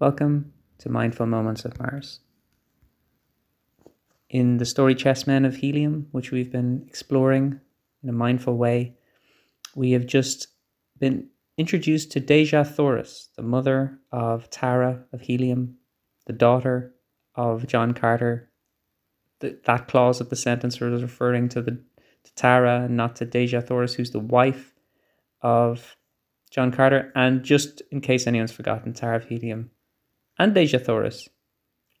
Welcome to Mindful Moments of Mars. In the story Chessmen of Helium, which we've been exploring in a mindful way, we have just been introduced to Dejah Thoris, the mother of Tara of Helium, the daughter of John Carter. The, that clause of the sentence was referring to the to Tara and not to Dejah Thoris, who's the wife of John Carter. And just in case anyone's forgotten, Tara of Helium and Dejah Thoris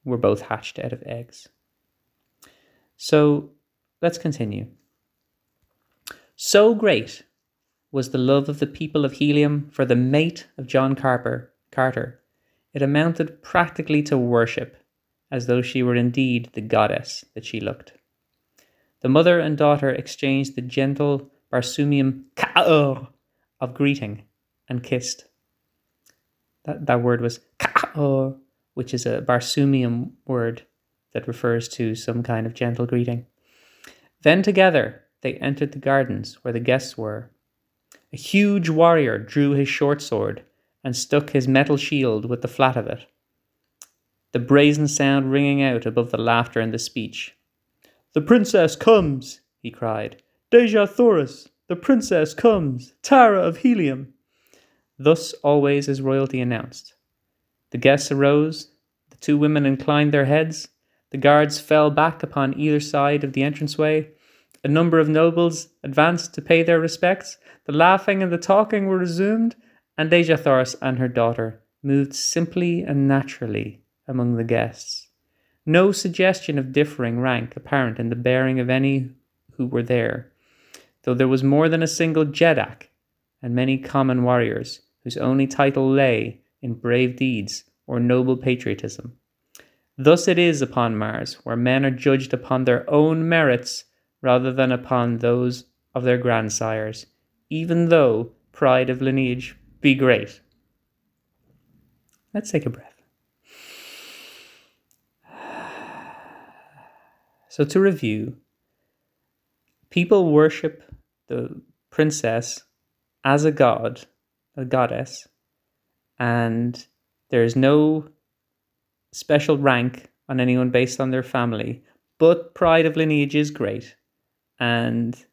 were both hatched out of eggs. So let's continue. So great was the love of the people of Helium for the mate of John Carper, Carter, it amounted practically to worship, as though she were indeed the goddess that she looked. The mother and daughter exchanged the gentle Barsoomian ka'or oh, of greeting and kissed. That, that word was ka'or, which is a Barsoomian word that refers to some kind of gentle greeting. Then together they entered the gardens where the guests were. A huge warrior drew his short sword and stuck his metal shield with the flat of it, the brazen sound ringing out above the laughter and the speech. The princess comes, he cried. Dejah Thoris, the princess comes, Tara of Helium. Thus always is royalty announced. The guests arose, the two women inclined their heads, the guards fell back upon either side of the entranceway, a number of nobles advanced to pay their respects, the laughing and the talking were resumed, and Dejah Thoris and her daughter moved simply and naturally among the guests. No suggestion of differing rank apparent in the bearing of any who were there, though there was more than a single Jeddak and many common warriors whose only title lay in brave deeds or noble patriotism. Thus it is upon Mars, where men are judged upon their own merits rather than upon those of their grandsires, even though pride of lineage be great. Let's take a breath. So, to review, people worship the princess as a god, a goddess, and there is no special rank on anyone based on their family, but pride of lineage is great, and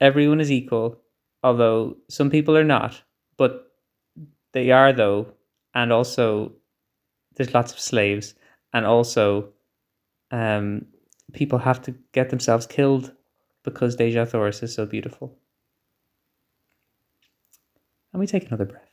everyone is equal, although some people are not but they are though, and also there's lots of slaves, and also um, people have to get themselves killed because Dejah Thoris is so beautiful. And we take another breath.